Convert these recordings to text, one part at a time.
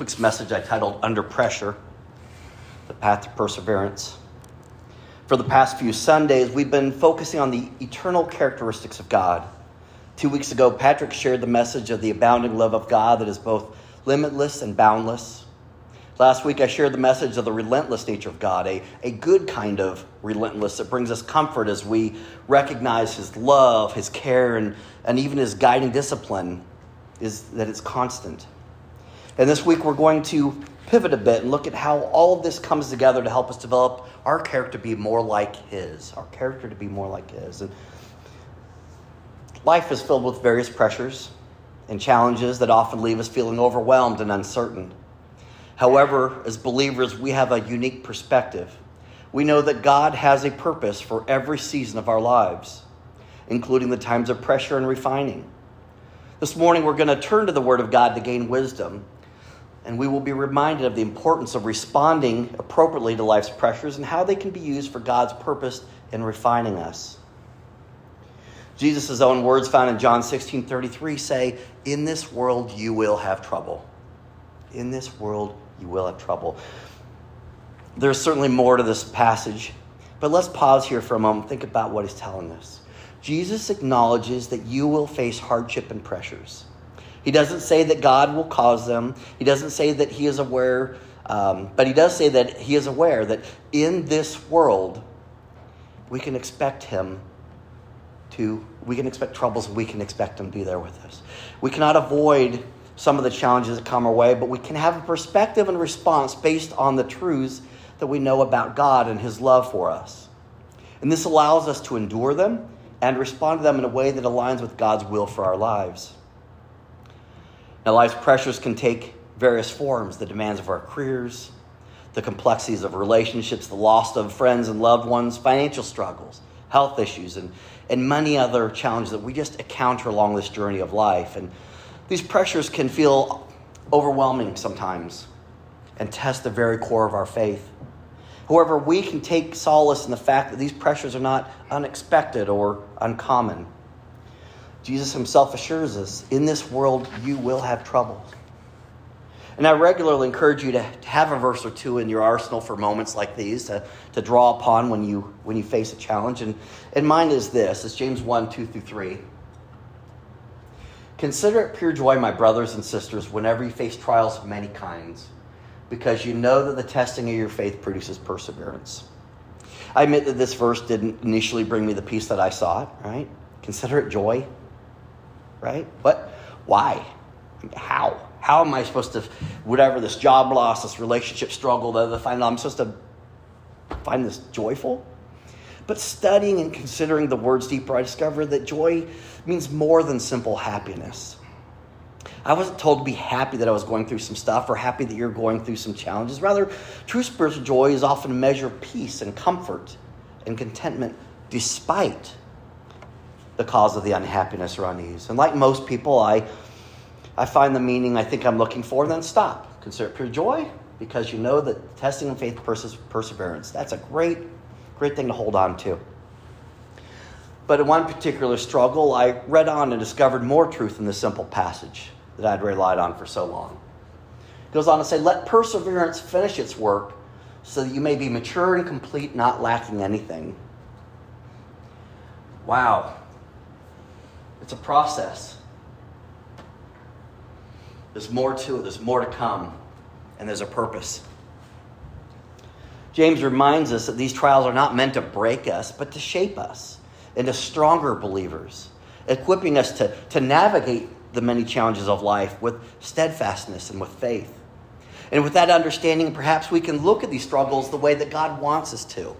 week's message I titled Under Pressure The Path to Perseverance. For the past few Sundays, we've been focusing on the eternal characteristics of God. Two weeks ago, Patrick shared the message of the abounding love of God that is both limitless and boundless. Last week, I shared the message of the relentless nature of God, a, a good kind of relentless that brings us comfort as we recognize His love, His care, and, and even His guiding discipline is that it's constant. And this week, we're going to pivot a bit and look at how all of this comes together to help us develop our character to be more like His, our character to be more like His. And life is filled with various pressures and challenges that often leave us feeling overwhelmed and uncertain. However, as believers, we have a unique perspective. We know that God has a purpose for every season of our lives, including the times of pressure and refining. This morning, we're going to turn to the Word of God to gain wisdom, and we will be reminded of the importance of responding appropriately to life's pressures and how they can be used for God's purpose in refining us. Jesus' own words found in John 16 33 say, In this world you will have trouble. In this world you will have trouble. There's certainly more to this passage, but let's pause here for a moment, think about what he's telling us. Jesus acknowledges that you will face hardship and pressures. He doesn't say that God will cause them, he doesn't say that he is aware, um, but he does say that he is aware that in this world, we can expect him to, we can expect troubles, we can expect him to be there with us. We cannot avoid some of the challenges that come our way, but we can have a perspective and response based on the truths that we know about God and His love for us. And this allows us to endure them and respond to them in a way that aligns with God's will for our lives. Now, life's pressures can take various forms the demands of our careers, the complexities of relationships, the loss of friends and loved ones, financial struggles, health issues, and, and many other challenges that we just encounter along this journey of life. And these pressures can feel overwhelming sometimes and test the very core of our faith. However, we can take solace in the fact that these pressures are not unexpected or uncommon. Jesus himself assures us in this world you will have trouble. And I regularly encourage you to have a verse or two in your arsenal for moments like these to, to draw upon when you, when you face a challenge. And, and mine is this it's James 1 2 through 3. Consider it pure joy, my brothers and sisters, whenever you face trials of many kinds, because you know that the testing of your faith produces perseverance. I admit that this verse didn't initially bring me the peace that I sought, right? Consider it joy, right? What? why? How? How am I supposed to, whatever this job loss, this relationship struggle, the, the final, I'm supposed to find this joyful? But studying and considering the words deeper, I discovered that joy means more than simple happiness. I wasn't told to be happy that I was going through some stuff or happy that you're going through some challenges. Rather, true spiritual joy is often a measure of peace and comfort and contentment despite the cause of the unhappiness or unease. And like most people, I, I find the meaning I think I'm looking for and then stop. Consider it pure joy because you know that testing and faith versus perseverance. That's a great, great thing to hold on to. But in one particular struggle, I read on and discovered more truth in this simple passage that I'd relied on for so long. It goes on to say, Let perseverance finish its work so that you may be mature and complete, not lacking anything. Wow. It's a process. There's more to it, there's more to come, and there's a purpose. James reminds us that these trials are not meant to break us, but to shape us into stronger believers, equipping us to, to navigate the many challenges of life with steadfastness and with faith. And with that understanding, perhaps we can look at these struggles the way that God wants us to.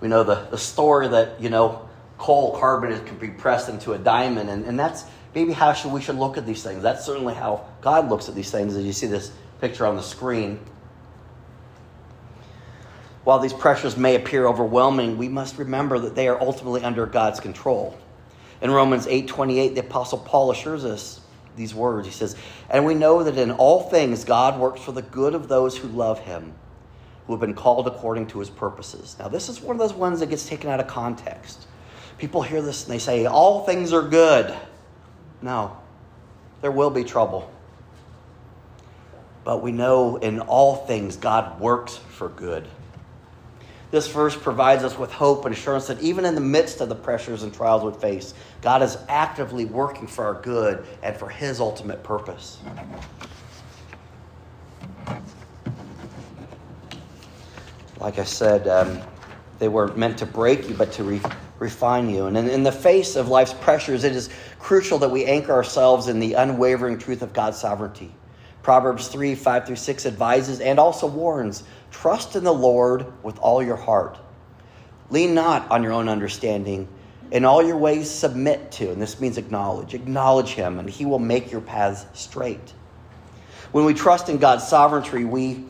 We know the, the story that, you know, coal carbon it can be pressed into a diamond, and, and that's maybe how should, we should look at these things. That's certainly how God looks at these things, as you see this picture on the screen. While these pressures may appear overwhelming, we must remember that they are ultimately under God's control. In Romans 8:28, the apostle Paul assures us these words. He says, "And we know that in all things God works for the good of those who love him, who have been called according to his purposes." Now, this is one of those ones that gets taken out of context. People hear this and they say, "All things are good." No. There will be trouble. but we know in all things God works for good. This verse provides us with hope and assurance that even in the midst of the pressures and trials we face, God is actively working for our good and for His ultimate purpose. Like I said, um, they weren't meant to break you, but to re- refine you. And in, in the face of life's pressures, it is crucial that we anchor ourselves in the unwavering truth of God's sovereignty. Proverbs 3 5 through 6 advises and also warns trust in the Lord with all your heart. Lean not on your own understanding. In all your ways, submit to, and this means acknowledge. Acknowledge Him, and He will make your paths straight. When we trust in God's sovereignty, we,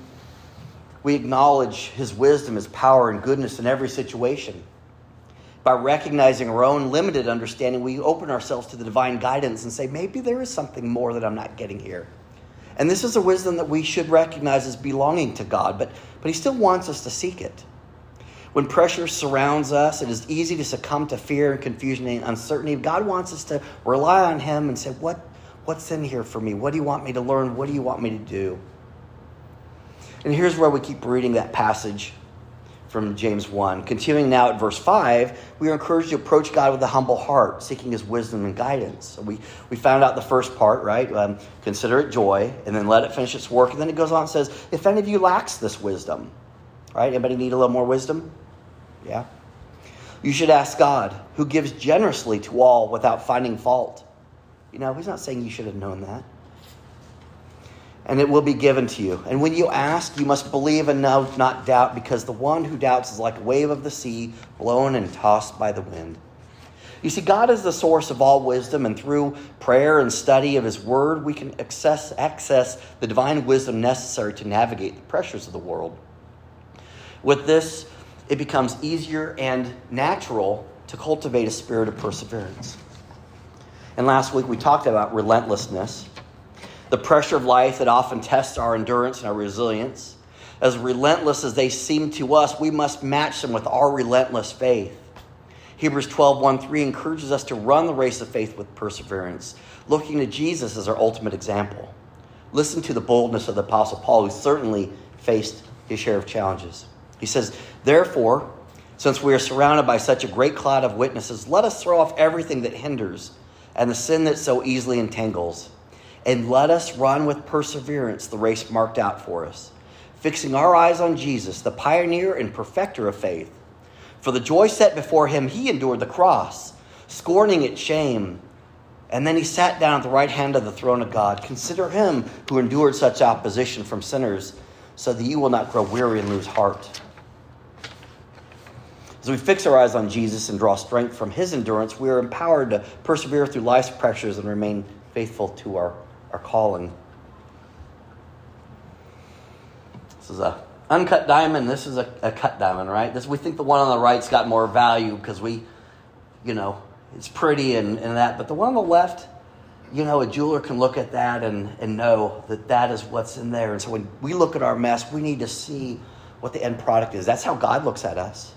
we acknowledge His wisdom, His power, and goodness in every situation. By recognizing our own limited understanding, we open ourselves to the divine guidance and say, maybe there is something more that I'm not getting here. And this is a wisdom that we should recognize as belonging to God, but, but He still wants us to seek it. When pressure surrounds us, it is easy to succumb to fear and confusion and uncertainty. God wants us to rely on Him and say, what, What's in here for me? What do you want me to learn? What do you want me to do? And here's where we keep reading that passage from James 1. Continuing now at verse 5, we are encouraged to approach God with a humble heart, seeking his wisdom and guidance. So we, we found out the first part, right? Um, consider it joy, and then let it finish its work. And then it goes on and says, if any of you lacks this wisdom, right? Anybody need a little more wisdom? Yeah. You should ask God, who gives generously to all without finding fault. You know, he's not saying you should have known that and it will be given to you. And when you ask, you must believe and not doubt, because the one who doubts is like a wave of the sea, blown and tossed by the wind. You see, God is the source of all wisdom, and through prayer and study of His Word, we can access, access the divine wisdom necessary to navigate the pressures of the world. With this, it becomes easier and natural to cultivate a spirit of perseverance. And last week we talked about relentlessness the pressure of life that often tests our endurance and our resilience. As relentless as they seem to us, we must match them with our relentless faith. Hebrews 12, 1 3 encourages us to run the race of faith with perseverance, looking to Jesus as our ultimate example. Listen to the boldness of the Apostle Paul, who certainly faced his share of challenges. He says, Therefore, since we are surrounded by such a great cloud of witnesses, let us throw off everything that hinders and the sin that so easily entangles and let us run with perseverance the race marked out for us, fixing our eyes on Jesus, the pioneer and perfecter of faith. For the joy set before him, he endured the cross, scorning its shame. And then he sat down at the right hand of the throne of God. Consider him who endured such opposition from sinners, so that you will not grow weary and lose heart. As we fix our eyes on Jesus and draw strength from his endurance, we are empowered to persevere through life's pressures and remain faithful to our our calling. This is a uncut diamond. This is a, a cut diamond, right? This we think the one on the right's got more value because we, you know, it's pretty and, and that. But the one on the left, you know, a jeweler can look at that and, and know that that is what's in there. And so when we look at our mess, we need to see what the end product is. That's how God looks at us.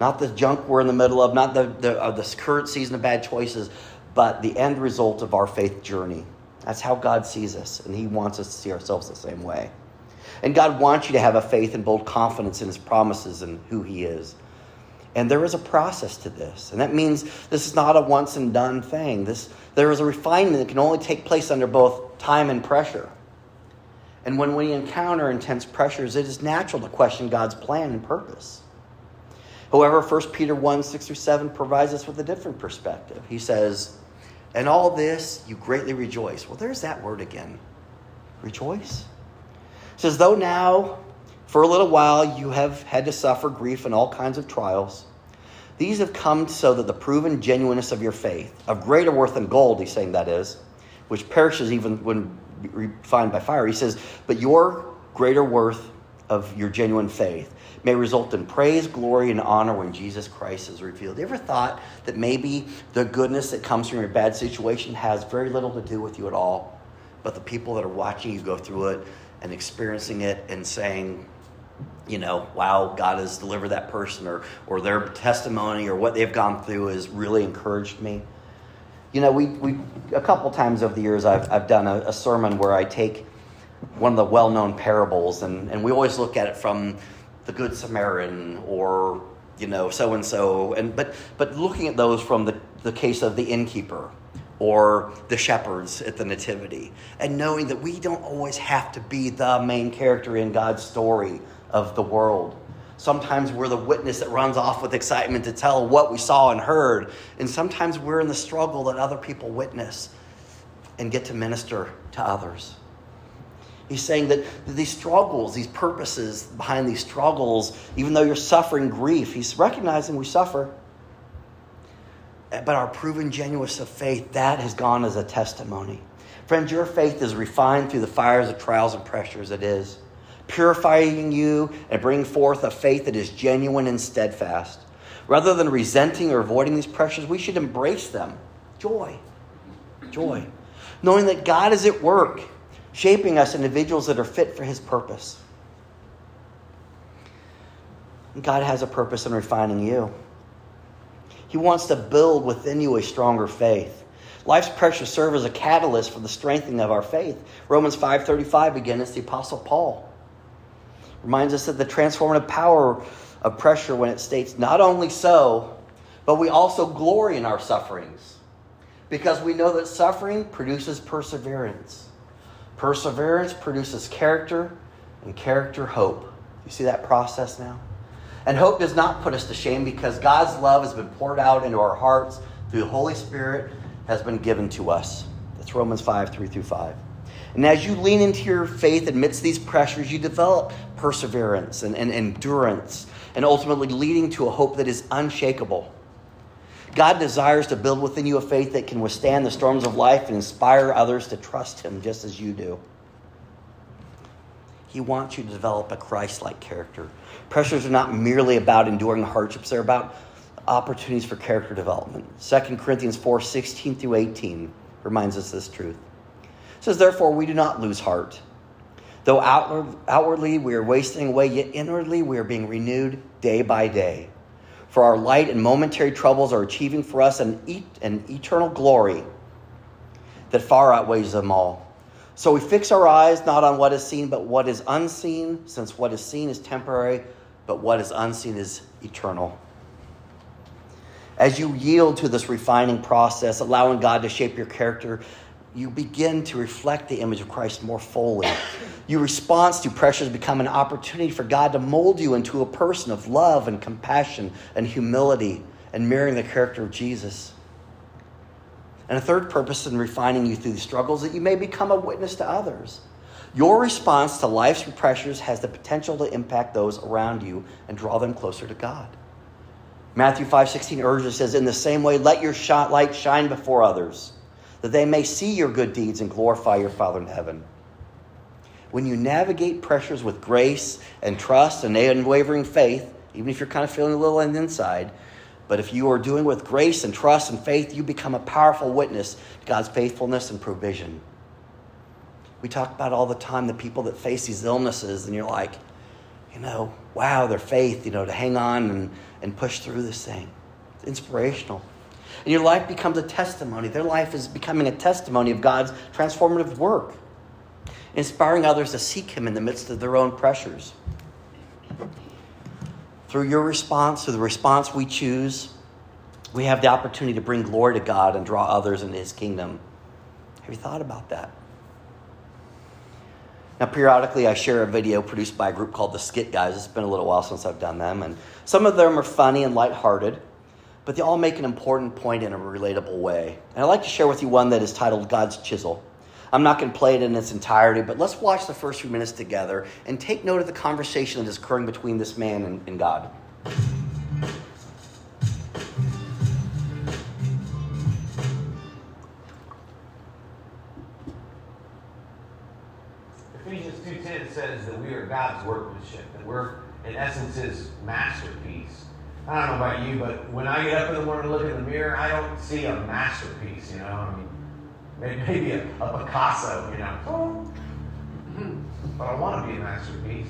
Not the junk we're in the middle of, not the, the, uh, the current season of bad choices, but the end result of our faith journey. That's how God sees us, and He wants us to see ourselves the same way. And God wants you to have a faith and bold confidence in His promises and who He is. And there is a process to this. And that means this is not a once and done thing. This, there is a refinement that can only take place under both time and pressure. And when we encounter intense pressures, it is natural to question God's plan and purpose. However, 1 Peter 1 6 through 7 provides us with a different perspective. He says, and all this you greatly rejoice. Well, there's that word again. Rejoice. It says, though now, for a little while, you have had to suffer grief and all kinds of trials. These have come so that the proven genuineness of your faith, of greater worth than gold, he's saying that is, which perishes even when refined by fire. He says, but your greater worth of your genuine faith may result in praise, glory, and honor when Jesus Christ is revealed. You ever thought that maybe the goodness that comes from your bad situation has very little to do with you at all, but the people that are watching you go through it and experiencing it and saying, you know, wow, God has delivered that person, or, or their testimony or what they've gone through has really encouraged me. You know, we, we a couple times over the years I've, I've done a, a sermon where I take one of the well known parables, and, and we always look at it from the Good Samaritan or, you know, so and so. And but but looking at those from the, the case of the innkeeper or the shepherds at the Nativity, and knowing that we don't always have to be the main character in God's story of the world. Sometimes we're the witness that runs off with excitement to tell what we saw and heard. And sometimes we're in the struggle that other people witness and get to minister to others. He's saying that these struggles, these purposes behind these struggles, even though you're suffering grief, he's recognizing we suffer. But our proven genuineness of faith, that has gone as a testimony. Friends, your faith is refined through the fires of trials and pressures, it is purifying you and bringing forth a faith that is genuine and steadfast. Rather than resenting or avoiding these pressures, we should embrace them. Joy. Joy. Knowing that God is at work, shaping us individuals that are fit for His purpose. God has a purpose in refining you. He wants to build within you a stronger faith. Life's pressures serve as a catalyst for the strengthening of our faith. Romans 5:35 again, it's the apostle Paul reminds us of the transformative power of pressure when it states, not only so, but we also glory in our sufferings because we know that suffering produces perseverance. Perseverance produces character, and character, hope. You see that process now? And hope does not put us to shame because God's love has been poured out into our hearts through the Holy Spirit has been given to us. That's Romans 5 3 through 5. And as you lean into your faith amidst these pressures, you develop perseverance and, and endurance, and ultimately leading to a hope that is unshakable. God desires to build within you a faith that can withstand the storms of life and inspire others to trust Him just as you do. He wants you to develop a Christ like character. Pressures are not merely about enduring hardships, they're about opportunities for character development. 2 Corinthians 4 16 through 18 reminds us this truth says, Therefore, we do not lose heart. Though outward, outwardly we are wasting away, yet inwardly we are being renewed day by day. For our light and momentary troubles are achieving for us an, e- an eternal glory that far outweighs them all. So we fix our eyes not on what is seen, but what is unseen, since what is seen is temporary, but what is unseen is eternal. As you yield to this refining process, allowing God to shape your character, you begin to reflect the image of Christ more fully. Your response to pressures become an opportunity for God to mold you into a person of love and compassion and humility and mirroring the character of Jesus. And a third purpose in refining you through the struggles that you may become a witness to others. Your response to life's pressures has the potential to impact those around you and draw them closer to God. Matthew 5:16 urges says in the same way let your light shine before others that they may see your good deeds and glorify your Father in heaven. When you navigate pressures with grace and trust and unwavering faith, even if you're kind of feeling a little on the inside, but if you are doing with grace and trust and faith, you become a powerful witness to God's faithfulness and provision. We talk about all the time the people that face these illnesses, and you're like, you know, wow, their faith, you know, to hang on and, and push through this thing. It's inspirational. And your life becomes a testimony. Their life is becoming a testimony of God's transformative work, inspiring others to seek Him in the midst of their own pressures. Through your response, through the response we choose, we have the opportunity to bring glory to God and draw others into His kingdom. Have you thought about that? Now, periodically, I share a video produced by a group called the Skit Guys. It's been a little while since I've done them, and some of them are funny and lighthearted but they all make an important point in a relatable way. And I'd like to share with you one that is titled God's Chisel. I'm not going to play it in its entirety, but let's watch the first few minutes together and take note of the conversation that is occurring between this man and, and God. Ephesians 2.10 says that we are God's workmanship, and we're, in essence, his masterpiece. I don't know about you, but when I get up in the morning and look in the mirror, I don't see a masterpiece, you know. I mean, maybe a, a Picasso, you know. Oh. Mm-hmm. But I want to be a masterpiece.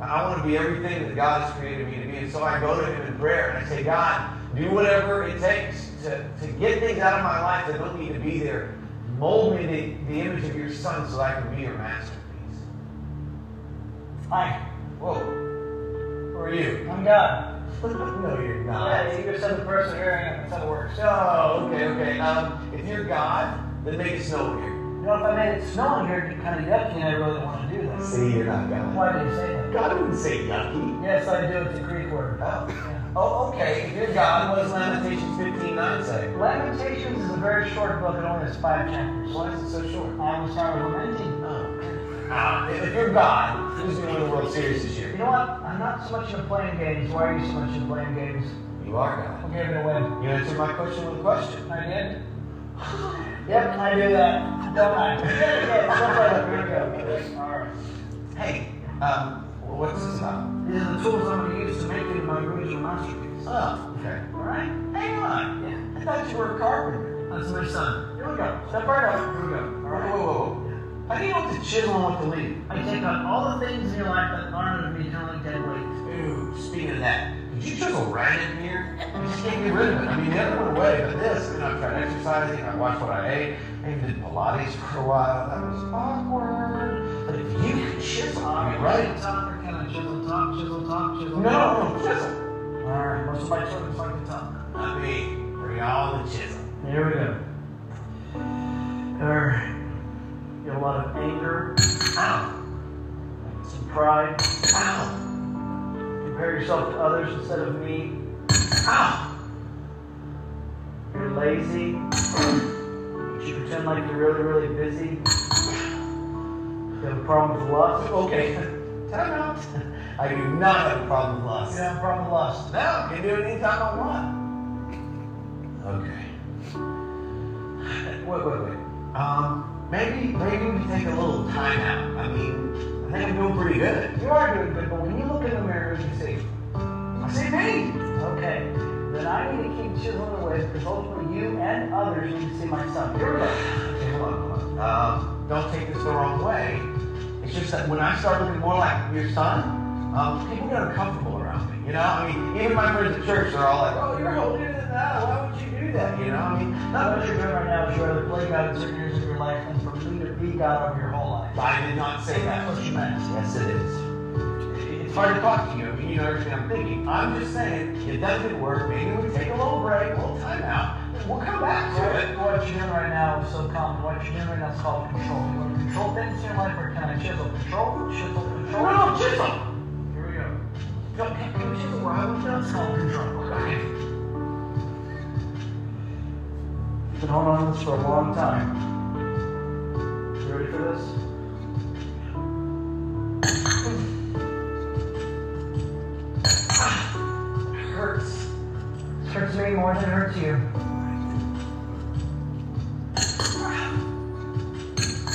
I want to be everything that God has created me to be. And so I go to Him in prayer and I say, God, do whatever it takes to, to get things out of my life that don't need to be there. Mold me the, the image of your Son so I can be your masterpiece. Hi, Whoa. Who are you? I'm God. No, you're not. Yeah, you just said the person hearing that's how it works. Oh, okay, okay. Um, if you're God, then make it snow here. You know, if I made it snow in here, it'd be kind of yucky, and I really want to do that. See, you're not God. Why did you say that? God wouldn't say yucky. Yes, I do. It's a Greek word. Oh. Yeah. Oh, okay. You're God, what does Lamentations 15:9 say? Lamentations is a very short book. It only has five chapters. Why is it so short? I will start with lamenting. Oh. Ah, if you're God, who's going to win the World Series this year? You know what? I'm not so much into playing games. Why are you so much into playing games? You are God. Who gave it win. You answered my question with a question. I did. Yep, I do that. Don't I? Yeah, yeah, stuff like that. Here we go. All right. Hey, um, what's this about? These are the tools I'm going to use to make into my original masterpiece. Oh, okay. All right? Hang on. Yeah. I thought you were a carpenter. That's my son. Here we go. Step right up. Here we go. All Whoa, whoa, whoa. How do you know what to and to leave? I take out all the things in your life that aren't of me, kind of like dead weight. Ooh, speaking of that, did you chisel right in here? You just can't get rid of it. I mean, the other went away, but this, know, I tried exercising, I watched what I ate, I even did Pilates for a while. That was awkward. But if you could chisel, I mean, right? Talk or can I chisel talk, chisel talk, chisel No, talk? no, chisel. All right. Most of my children like to talk. Not me. Bring on the chisel. Here we go. There, you have a lot of anger, Ow. some pride. Ow. Compare yourself to others instead of me. Ow. You're lazy. You pretend like you're really, really busy. You have a problem with lust. Okay. Time out. I do not have a problem with lust. You have a problem with lust. No, I can do it anytime I want. Okay. Wait, wait, wait. Um, maybe, maybe we take a little time out. I mean, I think I'm doing pretty good. You are doing good, but when you look in the mirror, you see? I see me. Okay, then I need to keep chiseling away because ultimately you and others need to see my son. Here we go. Okay, hold on, hold on. Um, don't take this the wrong way. It's just that when I start looking more like your son, um, people get uncomfortable around me. You know, I mean, even my friends at church, they're all like, "Oh, you're holier than that. Why would that?" You know, I mean, Not what you're doing right now is you're either play God in certain years of your life and for me to be God of your whole life. I did not say that. That's what you meant. Yes, it is. It's hard to talk to you. I mean, you know everything I'm thinking. I'm just saying, it doesn't work. Maybe we take a little break, a little time out, we'll come back to it. What you're doing right now is so common. What you're doing right now is called control. You want to control things in your life or can I chisel? Control, chisel, control. No, chisel. Here we go. No, can, we chisel where I was done? called control. Okay. Been holding on this for a long time. You ready for this? It hurts. This hurts me more than it hurts you.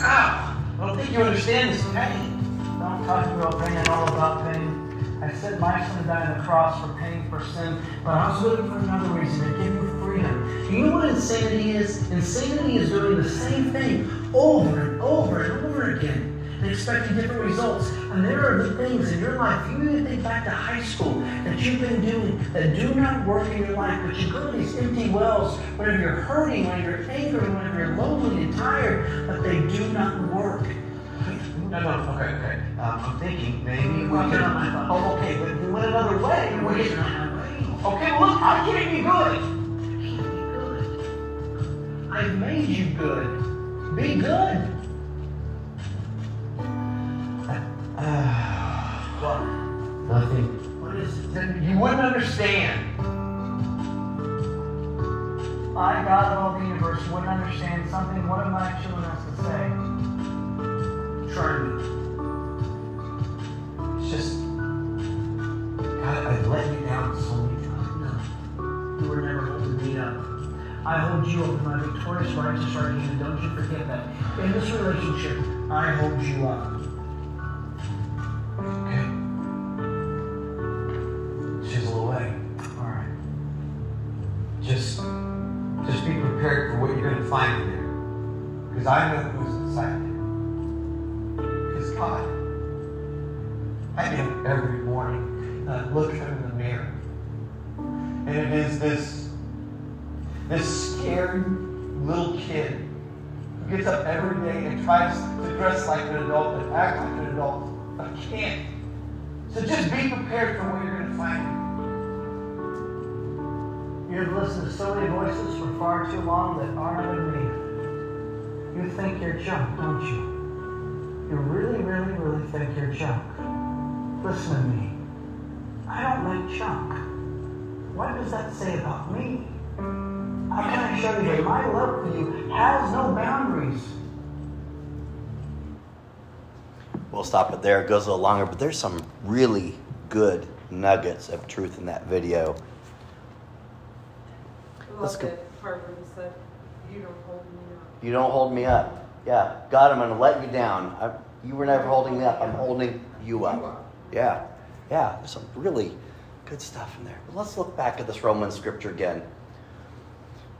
Ow! I don't think you understand this pain. Don't talk about pain and all about pain. I said my son died on the cross for pain, for sin, but I was looking for another reason to give you freedom. You know what insanity is? Insanity is doing the same thing over and over and over again and expecting different results. And there are the things in your life, you even think back to high school, that you've been doing that do not work in your life, but you go to these empty wells whenever you're hurting, when you're angry, whenever you're lonely and tired, but they do not work. No, no, okay, okay. Um, I'm thinking maybe we can. get on my. Oh, okay, but we went another way. We're We getting on that way. Okay, look, I'm getting be good. Good. I've made you good. Be good. What? Nothing. What is it? Then You wouldn't understand. I, God of all the universe, wouldn't understand something one of my children has to say. Try me. I hold you up in my victorious righteous right hand. Don't you forget that. In this relationship, I hold you up. Okay. Every day and tries to dress like an adult and act like an adult. I can't. So just be prepared for what you're going to find. You've listened to so many voices for far too long that aren't of me. You think you're junk, don't you? You really, really, really think you're junk. Listen to me. I don't like junk. What does that say about me? How can I show you that my love for you has no boundaries? We'll stop it there. It goes a little longer, but there's some really good nuggets of truth in that video. I Let's love go. that part where he said, "You don't hold me up." You don't hold me up. Yeah, God, I'm going to let you down. I, you were never holding me up. I'm holding you up. Yeah, yeah. There's some really good stuff in there. But let's look back at this Roman scripture again.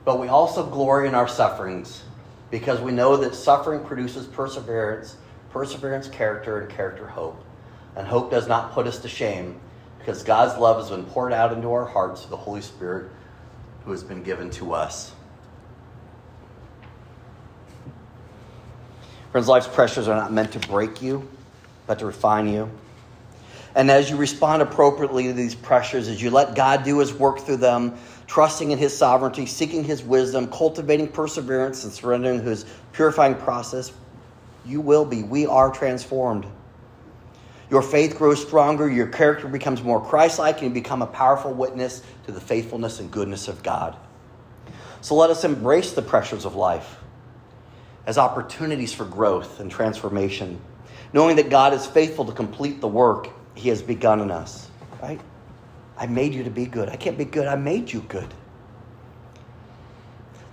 But we also glory in our sufferings because we know that suffering produces perseverance, perseverance, character, and character, hope. And hope does not put us to shame because God's love has been poured out into our hearts through the Holy Spirit who has been given to us. Friends, life's pressures are not meant to break you, but to refine you. And as you respond appropriately to these pressures, as you let God do his work through them, trusting in his sovereignty, seeking his wisdom, cultivating perseverance, and surrendering his purifying process, you will be, we are transformed. Your faith grows stronger, your character becomes more Christ like, and you become a powerful witness to the faithfulness and goodness of God. So let us embrace the pressures of life as opportunities for growth and transformation, knowing that God is faithful to complete the work He has begun in us. Right? I made you to be good. I can't be good. I made you good.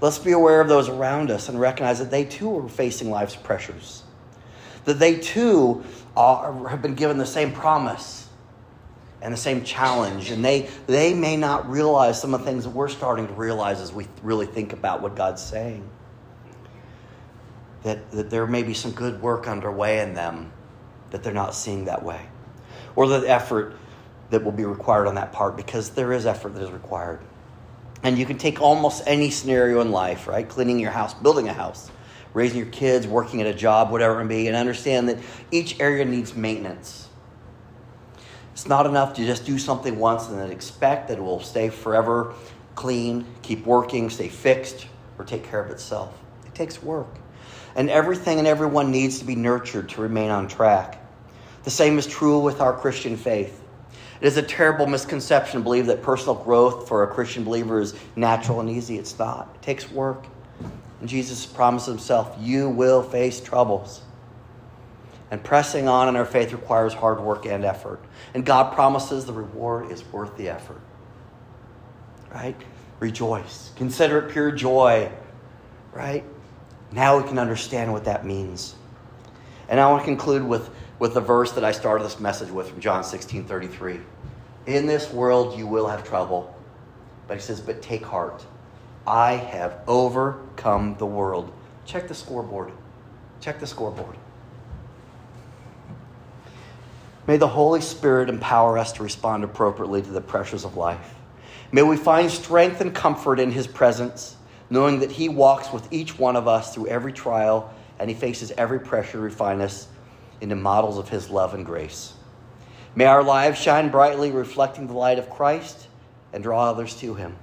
Let's be aware of those around us and recognize that they too are facing life's pressures. That they too are, have been given the same promise and the same challenge. And they, they may not realize some of the things that we're starting to realize as we really think about what God's saying that, that there may be some good work underway in them that they're not seeing that way. Or the effort that will be required on that part because there is effort that is required. And you can take almost any scenario in life, right? Cleaning your house, building a house, raising your kids, working at a job, whatever it may be, and understand that each area needs maintenance. It's not enough to just do something once and then expect that it will stay forever clean, keep working, stay fixed, or take care of itself. It takes work and everything and everyone needs to be nurtured to remain on track. The same is true with our Christian faith. It is a terrible misconception to believe that personal growth for a Christian believer is natural and easy. It's not, it takes work. And Jesus promised himself, You will face troubles. And pressing on in our faith requires hard work and effort. And God promises the reward is worth the effort. Right? Rejoice. Consider it pure joy. Right? Now we can understand what that means. And I want to conclude with, with the verse that I started this message with from John 16 33. In this world you will have trouble. But he says, But take heart. I have overcome the world. Check the scoreboard. Check the scoreboard. May the Holy Spirit empower us to respond appropriately to the pressures of life. May we find strength and comfort in His presence knowing that He walks with each one of us through every trial and He faces every pressure to refine us into models of His love and grace. May our lives shine brightly, reflecting the light of Christ and draw others to Him.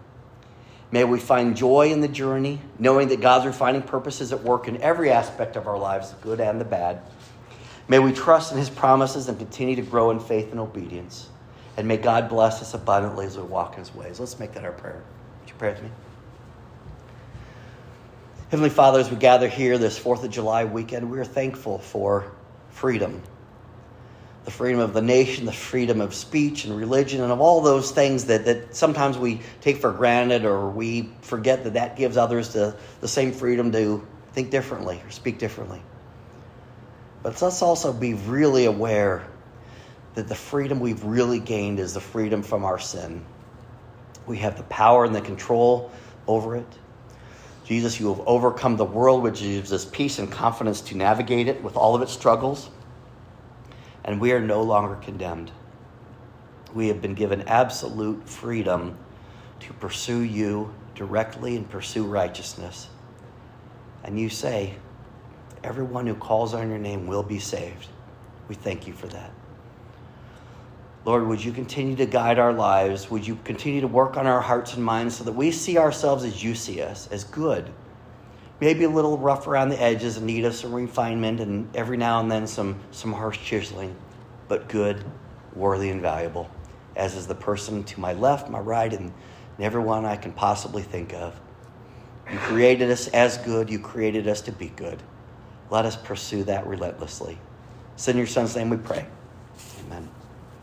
May we find joy in the journey, knowing that God's refining purpose is at work in every aspect of our lives, the good and the bad. May we trust in His promises and continue to grow in faith and obedience. And may God bless us abundantly as we walk in His ways. Let's make that our prayer. Would you pray with me? Heavenly Father, as we gather here this 4th of July weekend, we are thankful for freedom. The freedom of the nation, the freedom of speech and religion, and of all those things that, that sometimes we take for granted or we forget that that gives others the, the same freedom to think differently or speak differently. But let's also be really aware that the freedom we've really gained is the freedom from our sin. We have the power and the control over it. Jesus, you have overcome the world, which gives us peace and confidence to navigate it with all of its struggles. And we are no longer condemned. We have been given absolute freedom to pursue you directly and pursue righteousness. And you say, everyone who calls on your name will be saved. We thank you for that. Lord, would you continue to guide our lives? Would you continue to work on our hearts and minds so that we see ourselves as you see us, as good? Maybe a little rough around the edges and need of some refinement and every now and then some, some harsh chiseling, but good, worthy, and valuable, as is the person to my left, my right, and everyone I can possibly think of. You created us as good, you created us to be good. Let us pursue that relentlessly. It's in your son's name we pray. Amen.